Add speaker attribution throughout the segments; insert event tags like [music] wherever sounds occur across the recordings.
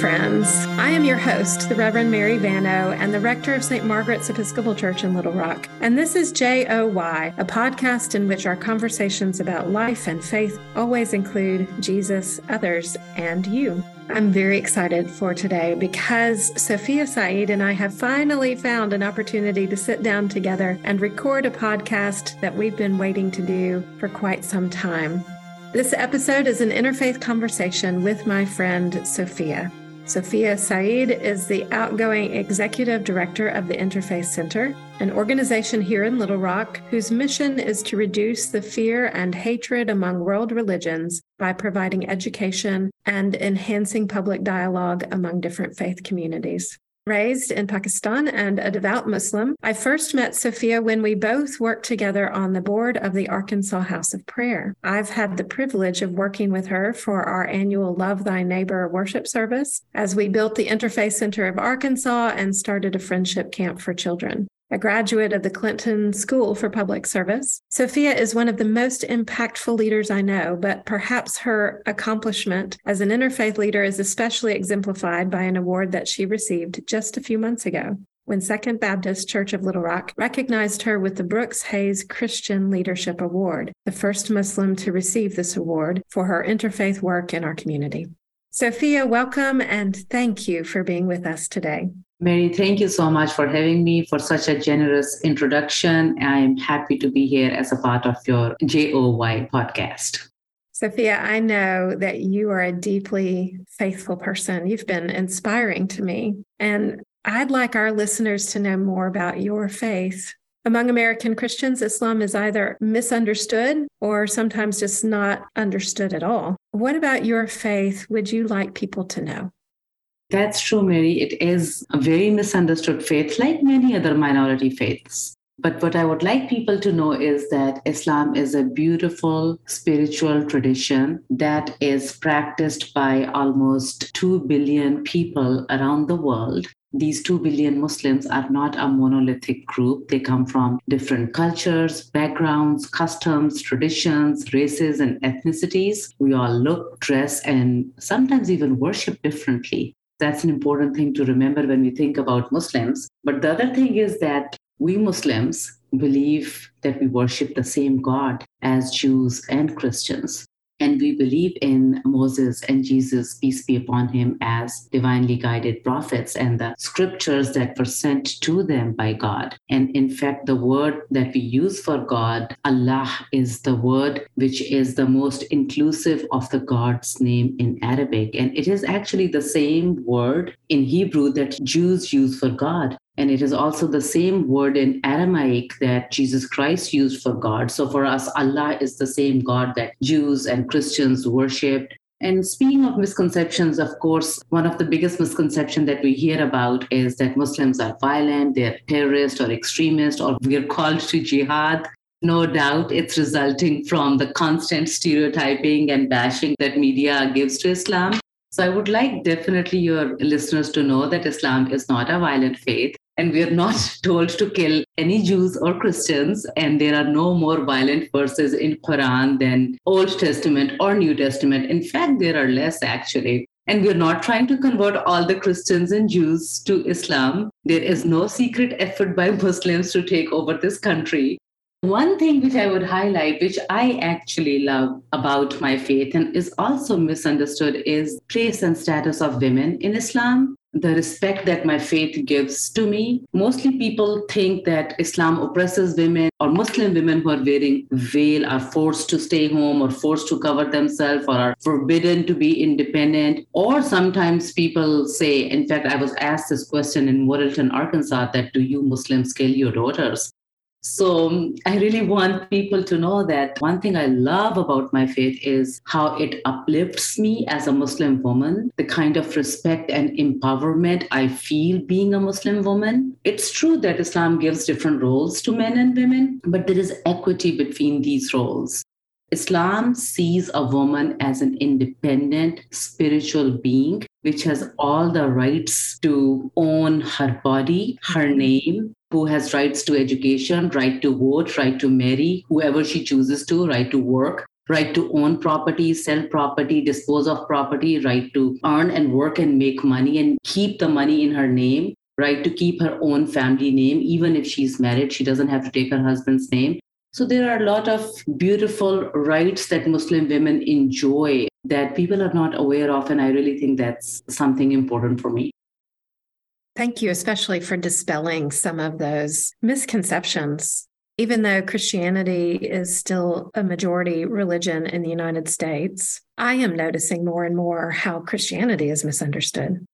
Speaker 1: Friends. I am your host, the Reverend Mary Vano, and the rector of St. Margaret's Episcopal Church in Little Rock. And this is JOY, a podcast in which our conversations about life and faith always include Jesus, others, and you. I'm very excited for today because Sophia Saeed and I have finally found an opportunity to sit down together and record a podcast that we've been waiting to do for quite some time. This episode is an interfaith conversation with my friend Sophia. Sophia Saeed is the outgoing executive director of the Interfaith Center, an organization here in Little Rock whose mission is to reduce the fear and hatred among world religions by providing education and enhancing public dialogue among different faith communities raised in Pakistan and a devout Muslim. I first met Sophia when we both worked together on the board of the Arkansas House of Prayer. I've had the privilege of working with her for our annual Love Thy Neighbor worship service as we built the Interfaith Center of Arkansas and started a friendship camp for children a graduate of the Clinton School for Public Service. Sophia is one of the most impactful leaders I know, but perhaps her accomplishment as an interfaith leader is especially exemplified by an award that she received just a few months ago when Second Baptist Church of Little Rock recognized her with the Brooks Hays Christian Leadership Award, the first Muslim to receive this award for her interfaith work in our community. Sophia, welcome and thank you for being with us today.
Speaker 2: Mary, thank you so much for having me for such a generous introduction. I'm happy to be here as a part of your JOY podcast.
Speaker 1: Sophia, I know that you are a deeply faithful person. You've been inspiring to me. And I'd like our listeners to know more about your faith. Among American Christians, Islam is either misunderstood or sometimes just not understood at all. What about your faith would you like people to know?
Speaker 2: That's true, Mary. It is a very misunderstood faith, like many other minority faiths. But what I would like people to know is that Islam is a beautiful spiritual tradition that is practiced by almost 2 billion people around the world. These 2 billion Muslims are not a monolithic group. They come from different cultures, backgrounds, customs, traditions, races, and ethnicities. We all look, dress, and sometimes even worship differently. That's an important thing to remember when we think about Muslims. But the other thing is that we Muslims believe that we worship the same God as Jews and Christians. And we believe in Moses and Jesus, peace be upon him, as divinely guided prophets and the scriptures that were sent to them by God. And in fact, the word that we use for God, Allah, is the word which is the most inclusive of the God's name in Arabic. And it is actually the same word in Hebrew that Jews use for God. And it is also the same word in Aramaic that Jesus Christ used for God. So for us, Allah is the same God that Jews and Christians worshiped. And speaking of misconceptions, of course, one of the biggest misconceptions that we hear about is that Muslims are violent, they're terrorists or extremists, or we're called to jihad. No doubt it's resulting from the constant stereotyping and bashing that media gives to Islam. So I would like definitely your listeners to know that Islam is not a violent faith. And we are not [laughs] told to kill any Jews or Christians. And there are no more violent verses in Quran than Old Testament or New Testament. In fact, there are less actually. And we're not trying to convert all the Christians and Jews to Islam. There is no secret effort by Muslims to take over this country. One thing which I would highlight, which I actually love about my faith and is also misunderstood, is place and status of women in Islam the respect that my faith gives to me. Mostly people think that Islam oppresses women or Muslim women who are wearing veil are forced to stay home or forced to cover themselves or are forbidden to be independent. Or sometimes people say, in fact, I was asked this question in Morrilton, Arkansas, that do you Muslims kill your daughters? So I really want people to know that one thing I love about my faith is how it uplifts me as a Muslim woman, the kind of respect and empowerment I feel being a Muslim woman. It's true that Islam gives different roles to men and women, but there is equity between these roles. Islam sees a woman as an independent spiritual being which has all the rights to own her body, her mm-hmm. name, who has rights to education, right to vote, right to marry whoever she chooses to, right to work. right to own property, sell property, dispose of property, right to earn and work and make money and keep the money in her name, right to keep her own family name. Even if she's married, she doesn't have to take her husband's name. So there are a lot of beautiful rights that Muslim women enjoy that people are not aware of. And I really think that's something important for me.
Speaker 1: Thank you, especially for dispelling some of those misconceptions. Even though Christianity is still a majority religion in the United States, I am noticing more and more how Christianity is misunderstood.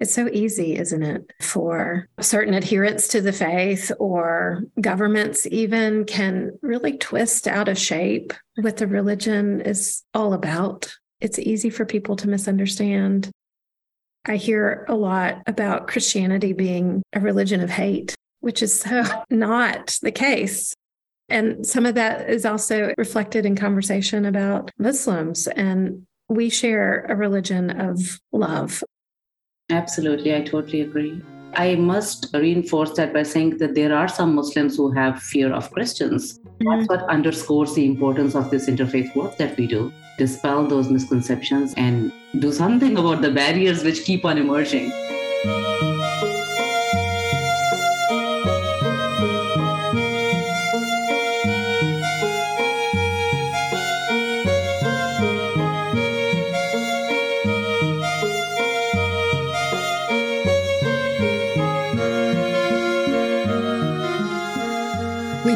Speaker 1: It's so easy, isn't it, for certain adherents to the faith or governments even can really twist out of shape what the religion is all about. It's easy for people to misunderstand. I hear a lot about Christianity being a religion of hate, which is so [laughs] not the case. And some of that is also reflected in conversation about Muslims. And we share a religion of love.
Speaker 2: Absolutely. I totally agree. I must reinforce that by saying that there are some Muslims who have fear of Christians. Mm-hmm. That's what underscores the importance of this interfaith work that we do. Dispel those misconceptions and do something [laughs] about the barriers which keep on emerging.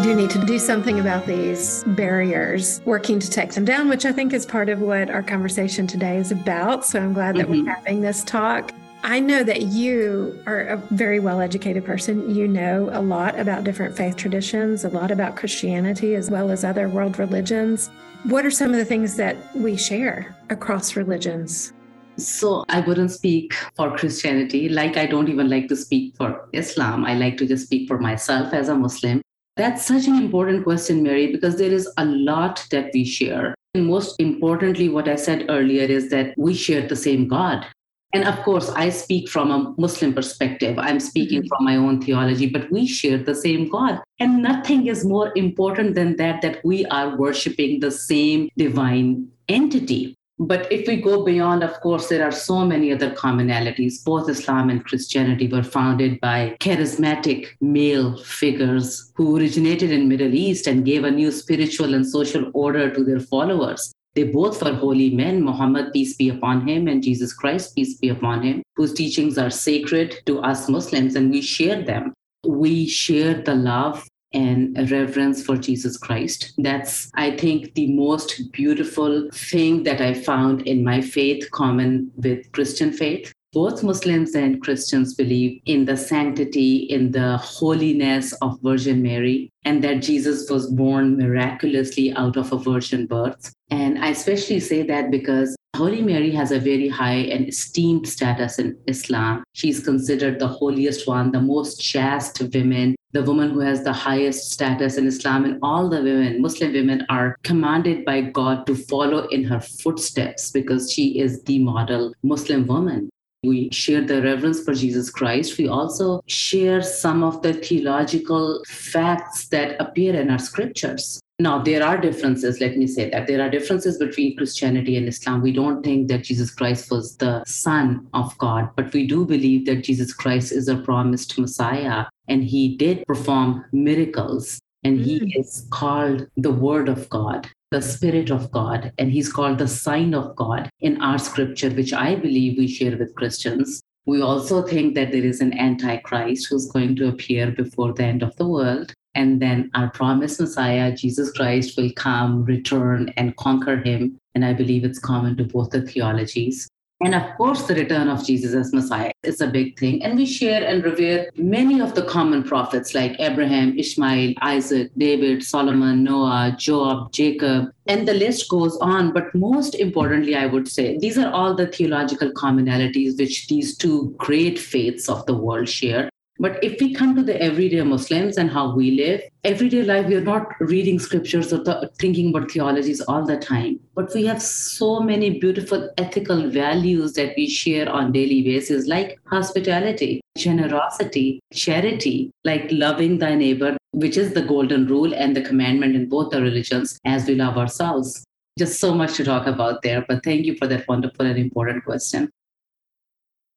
Speaker 1: Need to do something about these barriers, working to take them down, which I think is part of what our conversation today is about. So I'm glad that mm-hmm. we're having this talk. I know that you are a very well educated person. You know a lot about different faith traditions, a lot about Christianity, as well as other world religions. What are some of the things that we share across religions?
Speaker 2: So I wouldn't speak for Christianity, like I don't even like to speak for Islam. I like to just speak for myself as a Muslim. That's such an important question, Mary, because there is a lot that we share. And most importantly, what I said earlier is that we share the same God. And of course, I speak from a Muslim perspective. I'm speaking mm-hmm. from my own theology, but we share the same God. And nothing is more important than that, that we are worshiping the same divine entity. But if we go beyond, of course, there are so many other commonalities. Both Islam and Christianity were founded by charismatic male figures who originated in Middle East and gave a new spiritual and social order to their followers. They both were holy men, Muhammad, peace be upon him, and Jesus Christ, peace be upon him, whose teachings are sacred to us Muslims, and we share them. We share the love and a reverence for Jesus Christ. That's, I think, the most beautiful thing that I found in my faith, common with Christian faith. Both Muslims and Christians believe in the sanctity, in the holiness of Virgin Mary, and that Jesus was born miraculously out of a virgin birth. And I especially say that because Holy Mary has a very high and esteemed status in Islam. She's considered the holiest one, the most chaste women, the woman who has the highest status in Islam. And all the women, Muslim women, are commanded by God to follow in her footsteps because she is the model Muslim woman. We share the reverence for Jesus Christ. We also share some of the theological facts that appear in our scriptures. Now, there are differences, let me say that. There are differences between Christianity and Islam. We don't think that Jesus Christ was the Son of God, but we do believe that Jesus Christ is a promised Messiah and he did perform miracles and he mm. is called the Word of God, the Spirit of God, and he's called the Sign of God in our scripture, which I believe we share with Christians. We also think that there is an Antichrist who's going to appear before the end of the world. And then our promised Messiah, Jesus Christ, will come, return, and conquer him. And I believe it's common to both the theologies. And of course, the return of Jesus as Messiah is a big thing. And we share and revere many of the common prophets like Abraham, Ishmael, Isaac, David, Solomon, Noah, Job, Jacob, and the list goes on. But most importantly, I would say these are all the theological commonalities which these two great faiths of the world share. But if we come to the everyday Muslims and how we live, everyday life, we are not reading scriptures or th- thinking about theologies all the time. But we have so many beautiful ethical values that we share on daily basis, like hospitality, generosity, charity, like loving thy neighbor, which is the golden rule and the commandment in both the religions, as we love ourselves. Just so much to talk about there. But thank you for that wonderful and important question.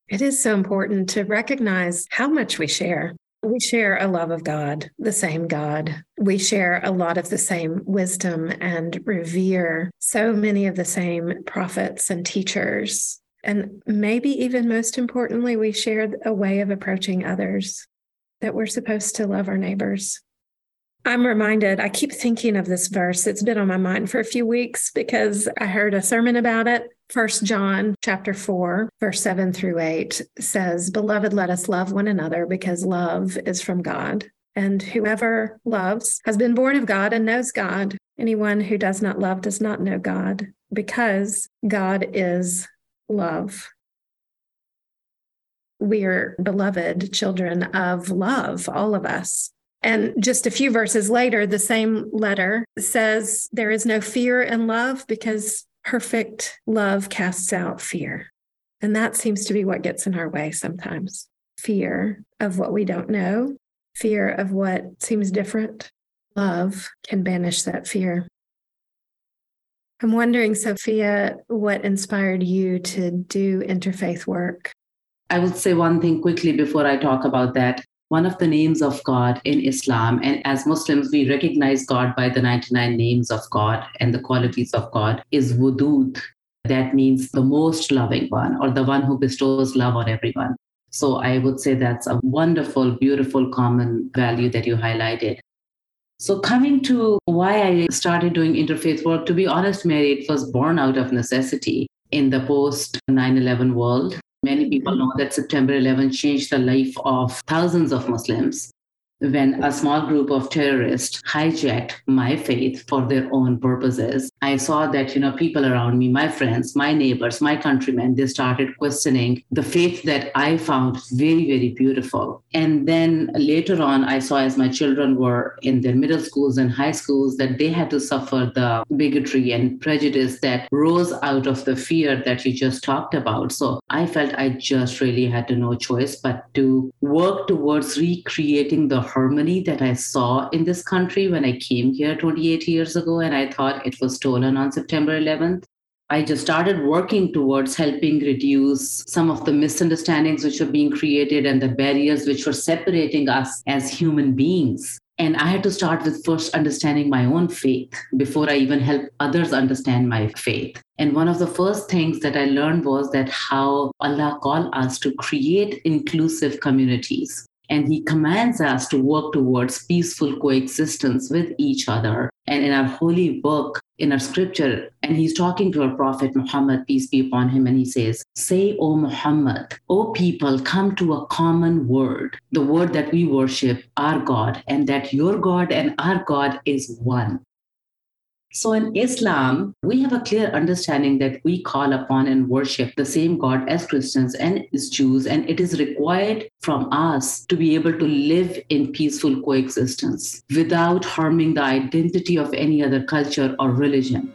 Speaker 1: It is so important to recognize how much we share. We share a love of God, the same God. We share a lot of the same wisdom and revere so many of the same prophets and teachers. And maybe even most importantly, we share a way of approaching others that we're supposed to love our neighbors. I'm reminded, I keep thinking of this verse. It's been on my mind for a few weeks because I heard a sermon about it. First John chapter 4, verse 7 through 8 says, Beloved, let us love one another because love is from God. And whoever loves has been born of God and knows God. Anyone who does not love does not know God because God is love. We are beloved children of love, all of us. And just a few verses later, the same letter says, There is no fear in love because perfect love casts out fear. And that seems to be what gets in our way sometimes fear of what we don't know, fear of what seems different. Love can banish that fear. I'm wondering, Sophia, what inspired you to do interfaith work?
Speaker 2: I would say one thing quickly before I talk about that one of the names of God in Islam. And as Muslims, we recognize God by the 99 names of God and the qualities of God is wudud. That means the most loving one or the one who bestows love on everyone. So I would say that's a wonderful, beautiful common value that you highlighted. So, coming to why I started doing interfaith work, to be honest, Mary, it was born out of necessity in the post 9 11 world. Many people know that September 11 changed the life of thousands of Muslims when a small group of terrorists hijacked my faith for their own purposes i saw that you know people around me my friends my neighbors my countrymen they started questioning the faith that i found very very beautiful. And then later on i saw as my children were in their middle schools and high schools that they had to suffer the bigotry and prejudice that rose out of the fear that you just talked about. So i felt i just really had no choice but to work towards recreating the harmony that I saw in this country when I came here 28 years ago and I thought it was stolen on September 11th. I just started working towards helping reduce some of the misunderstandings which were being created and the barriers which were separating us as human beings. And I had to start with first understanding my own faith before I even help others understand my faith. And one of the first things that I learned was that how Allah called us to create inclusive communities. And he commands us to work towards peaceful coexistence with each other. And in our holy book, in our scripture, and he's talking to our prophet Muhammad, peace be upon him, and he says, Say, O Muhammad, O people, come to a common word, the word that we worship, our God, and that your God and our God is one. So in Islam, we have a clear understanding that we call upon and worship the same God as Christians and as Jews, and it is required from us to be able to live in peaceful coexistence without harming the identity of any other culture or religion.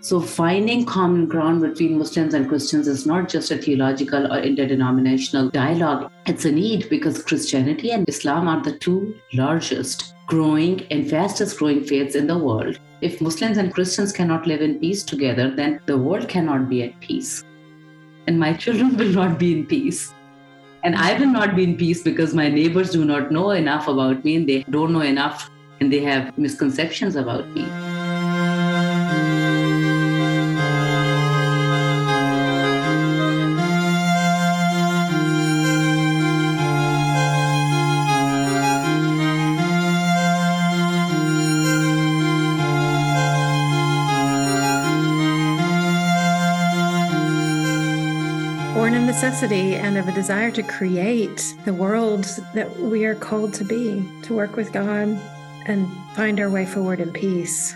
Speaker 2: So, finding common ground between Muslims and Christians is not just a theological or interdenominational dialogue. It's a need because Christianity and Islam are the two largest, growing, and fastest growing faiths in the world. If Muslims and Christians cannot live in peace together, then the world cannot be at peace. And my children [laughs] will not be in peace. And I will not be in peace because my neighbors do not know enough about me and they don't know enough and they have misconceptions about me.
Speaker 1: Necessity and of a desire to create the world that we are called to be, to work with God and find our way forward in peace.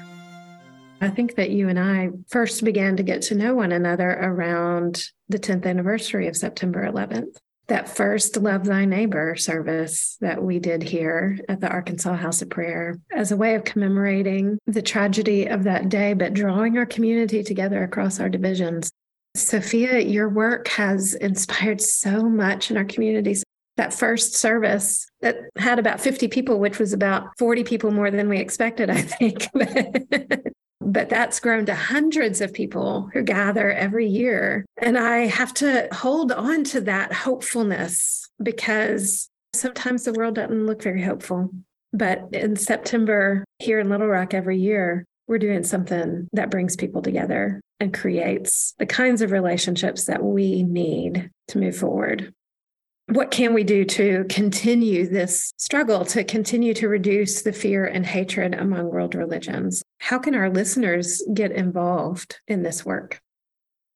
Speaker 1: I think that you and I first began to get to know one another around the 10th anniversary of September 11th. That first Love Thy Neighbor service that we did here at the Arkansas House of Prayer as a way of commemorating the tragedy of that day, but drawing our community together across our divisions Sophia, your work has inspired so much in our communities. That first service that had about 50 people, which was about 40 people more than we expected, I think. [laughs] but that's grown to hundreds of people who gather every year. And I have to hold on to that hopefulness because sometimes the world doesn't look very hopeful. But in September here in Little Rock every year, we're doing something that brings people together and creates the kinds of relationships that we need to move forward what can we do to continue this struggle, to continue to reduce the fear and hatred among world religions? How can our listeners get involved in this work?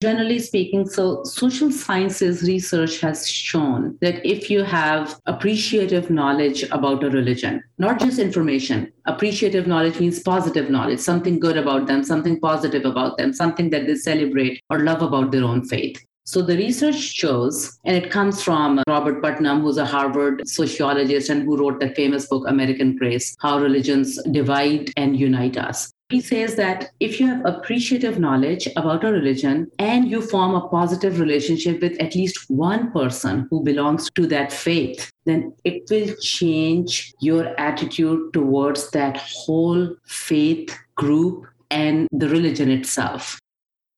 Speaker 2: Generally speaking, so social sciences research has shown that if you have appreciative knowledge about a religion, not just information, appreciative knowledge means positive knowledge, something good about them, something positive about them, something that they celebrate or love about their own faith. So the research shows, and it comes from Robert Putnam, who's a Harvard sociologist and who wrote that famous book, American Grace How Religions Divide and Unite Us. He says that if you have appreciative knowledge about a religion and you form a positive relationship with at least one person who belongs to that faith, then it will change your attitude towards that whole faith group and the religion itself.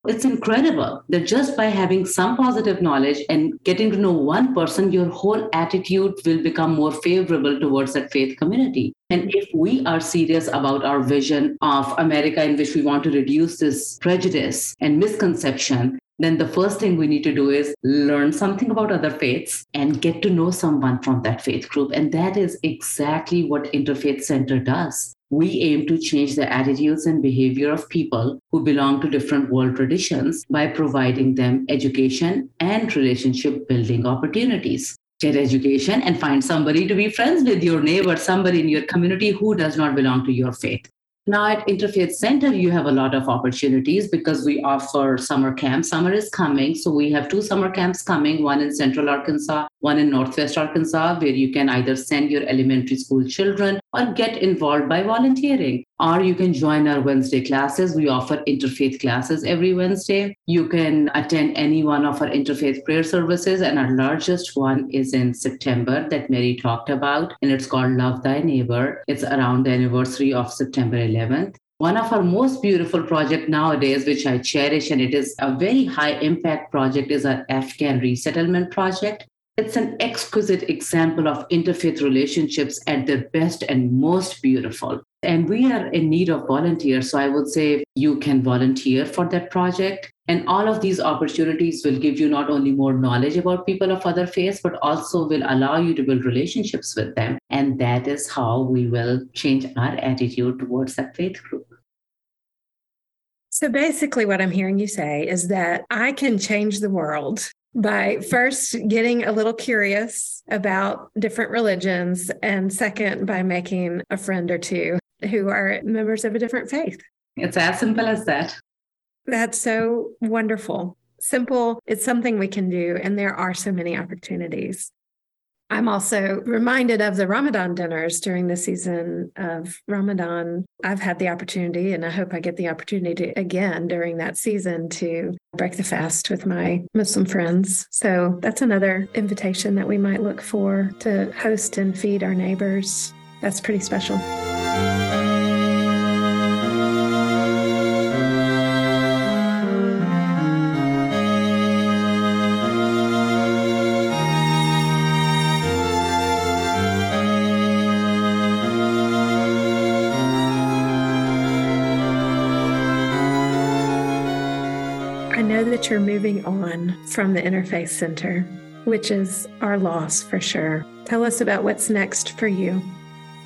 Speaker 2: It's incredible that just by having some positive knowledge and getting to know one person, your whole attitude will become more favorable towards that faith community. And if we are serious about our vision of America in which we want to reduce this prejudice and misconception, then the first thing we need to do is learn something about other faiths and get to know someone from that faith group. And that is exactly what Interfaith Center does we aim to change the attitudes and behavior of people who belong to different world traditions by providing them education and relationship building opportunities. Get education and find somebody to be friends with your neighbor, somebody in your community who does not belong to your faith. Now at Interfaith Center, you have a lot of opportunities because we offer summer camps. Summer is coming. So we have two summer camps coming, one in Central Arkansas, one in Northwest Arkansas, where you can either send your elementary school children or get involved by volunteering. Or you can join our Wednesday classes. We offer interfaith classes every Wednesday. You can attend any one of our interfaith prayer services, and our largest one is in September that Mary talked about, and it's called Love Thy Neighbor. It's around the anniversary of September 11th. One of our most beautiful project nowadays, which I cherish, and it is a very high impact project, is our Afghan resettlement project. It's an exquisite example of interfaith relationships at their best and most beautiful. And we are in need of volunteers. So I would say you can volunteer for that project. And all of these opportunities will give you not only more knowledge about people of other faiths, but also will allow you to build relationships with them. And that is how we will change our attitude towards that faith group.
Speaker 1: So basically, what I'm hearing you say is that I can change the world by first getting a little curious about different religions, and second, by making a friend or two who are members of a different faith.
Speaker 2: It's as simple as that.
Speaker 1: That's so wonderful. Simple, it's something we can do, and there are so many opportunities. I'm also reminded of the Ramadan dinners during the season of Ramadan. I've had the opportunity, and I hope I get the opportunity to, again during that season to break the fast with my Muslim friends. So that's another invitation that we might look for to host and feed our neighbors. That's pretty special. That you're moving on from the Interfaith Center, which is our loss for sure. Tell us about what's next for you.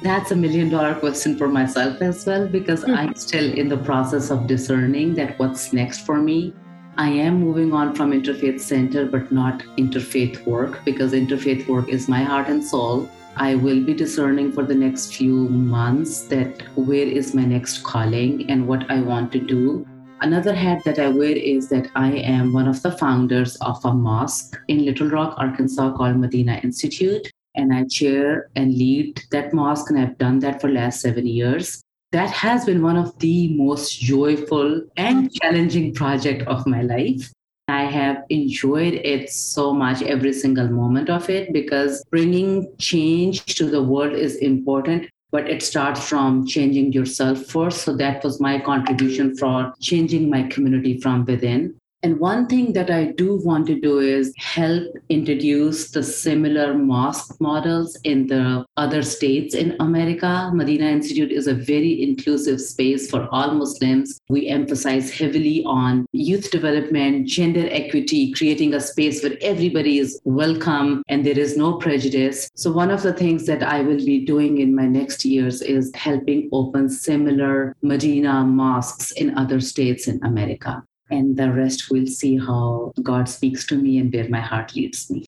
Speaker 2: That's a million dollar question for myself as well, because mm-hmm. I'm still in the process of discerning that what's next for me. I am moving on from Interfaith Center, but not interfaith work, because interfaith work is my heart and soul. I will be discerning for the next few months that where is my next calling and what I want to do. Another hat that I wear is that I am one of the founders of a mosque in Little Rock, Arkansas called Medina Institute. And I chair and lead that mosque, and I've done that for last seven years. That has been one of the most joyful and challenging project of my life. I have enjoyed it so much, every single moment of it, because bringing change to the world is important but it starts from changing yourself first. So that was my contribution for changing my community from within. And one thing that I do want to do is help introduce the similar mosque models in the other states in America. Medina Institute is a very inclusive space for all Muslims. We emphasize heavily on youth development, gender equity, creating a space where everybody is welcome and there is no prejudice. So, one of the things that I will be doing in my next years is helping open similar Medina mosques in other states in America and the rest we'll see how God speaks to me and where my heart leads me.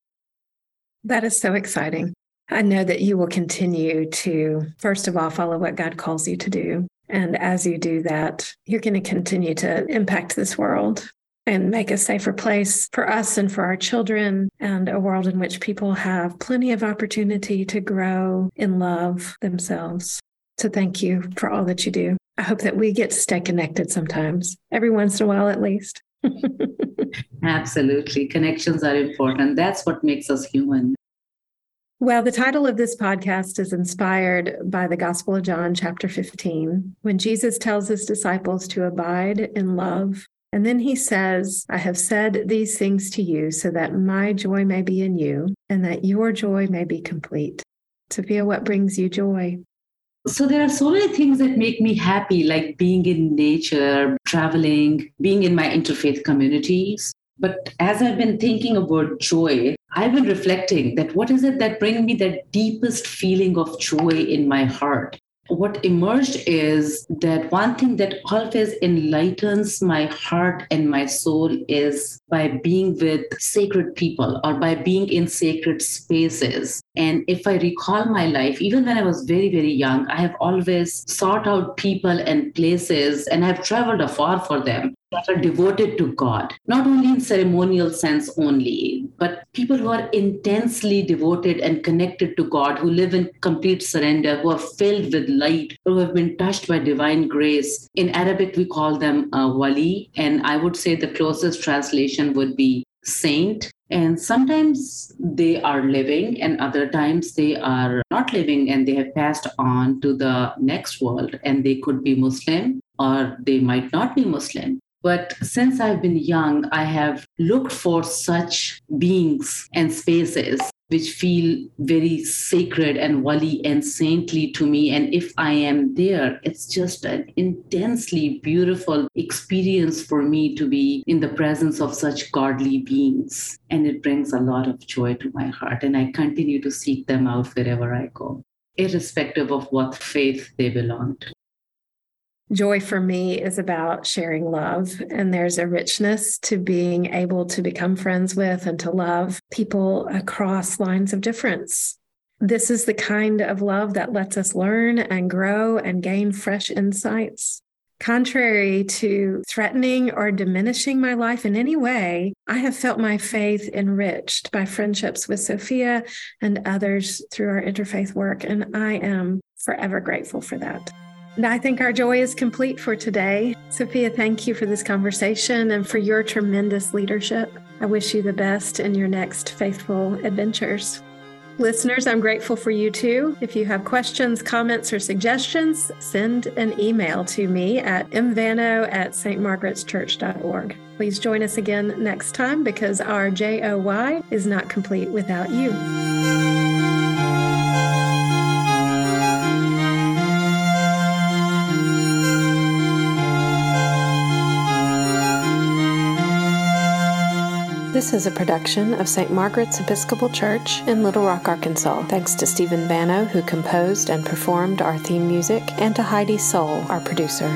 Speaker 1: That is so exciting. I know that you will continue to, first of all, follow what God calls you to do. And as you do that, you're going to continue to impact this world and make a safer place for us and for our children, and a world in which people have plenty of opportunity to grow in love themselves. So, thank you for all that you do. I hope that we get to stay connected sometimes, every once in a while at least. [laughs]
Speaker 2: Absolutely. Connections are important. That's what makes us human.
Speaker 1: Well, the title of this podcast is inspired by the Gospel of John, chapter 15, when Jesus tells his disciples to abide in love. And then he says, I have said these things to you so that my joy may be in you and that your joy may be complete. Sophia, what brings you joy?
Speaker 2: So there are so many things that make me happy, like being in nature, traveling, being in my interfaith communities. But as I've been thinking about joy, I've been reflecting that what is it that brings me that deepest feeling of joy in my heart? What emerged is that one thing that always enlightens my heart and my soul is by being with sacred people or by being in sacred spaces. And if I recall my life, even when I was very, very young, I have always sought out people and places and I've traveled afar for them that are devoted to God, not only in ceremonial sense only, but people who are intensely devoted and connected to God, who live in complete surrender, who are filled with light, who have been touched by divine grace. In Arabic, we call them uh, wali, and I would say the closest translation would be saint. And sometimes they are living, and other times they are not living and they have passed on to the next world, and they could be Muslim or they might not be Muslim. But since I've been young, I have looked for such beings and spaces which feel very sacred and wali and saintly to me. And if I am there, it's just an intensely beautiful experience for me to be in the presence of such godly beings. And it brings a lot of joy to my heart. And I continue to seek them out wherever I go, irrespective of what faith they belong to
Speaker 1: joy for me is about sharing love. And there's a richness to being able to become friends with and to love people across lines of difference. This is the kind of love that lets us learn and grow and gain fresh insights. Contrary to threatening or diminishing my life in any way, I have felt my faith enriched by friendships with Sophia and others through our interfaith work. And I am forever grateful for that. And I think our joy is complete for today. Sophia, thank you for this conversation and for your tremendous leadership. I wish you the best in your next faithful adventures. Listeners, I'm grateful for you too. If you have questions, comments, or suggestions, send an email to me at mvano at stmargaretschurch.org. Please join us again next time because our JOY is not complete without you. This is a production of St. Margaret's Episcopal Church in Little Rock, Arkansas. Thanks to Stephen Bano, who composed and performed our theme music, and to Heidi Soul, our producer.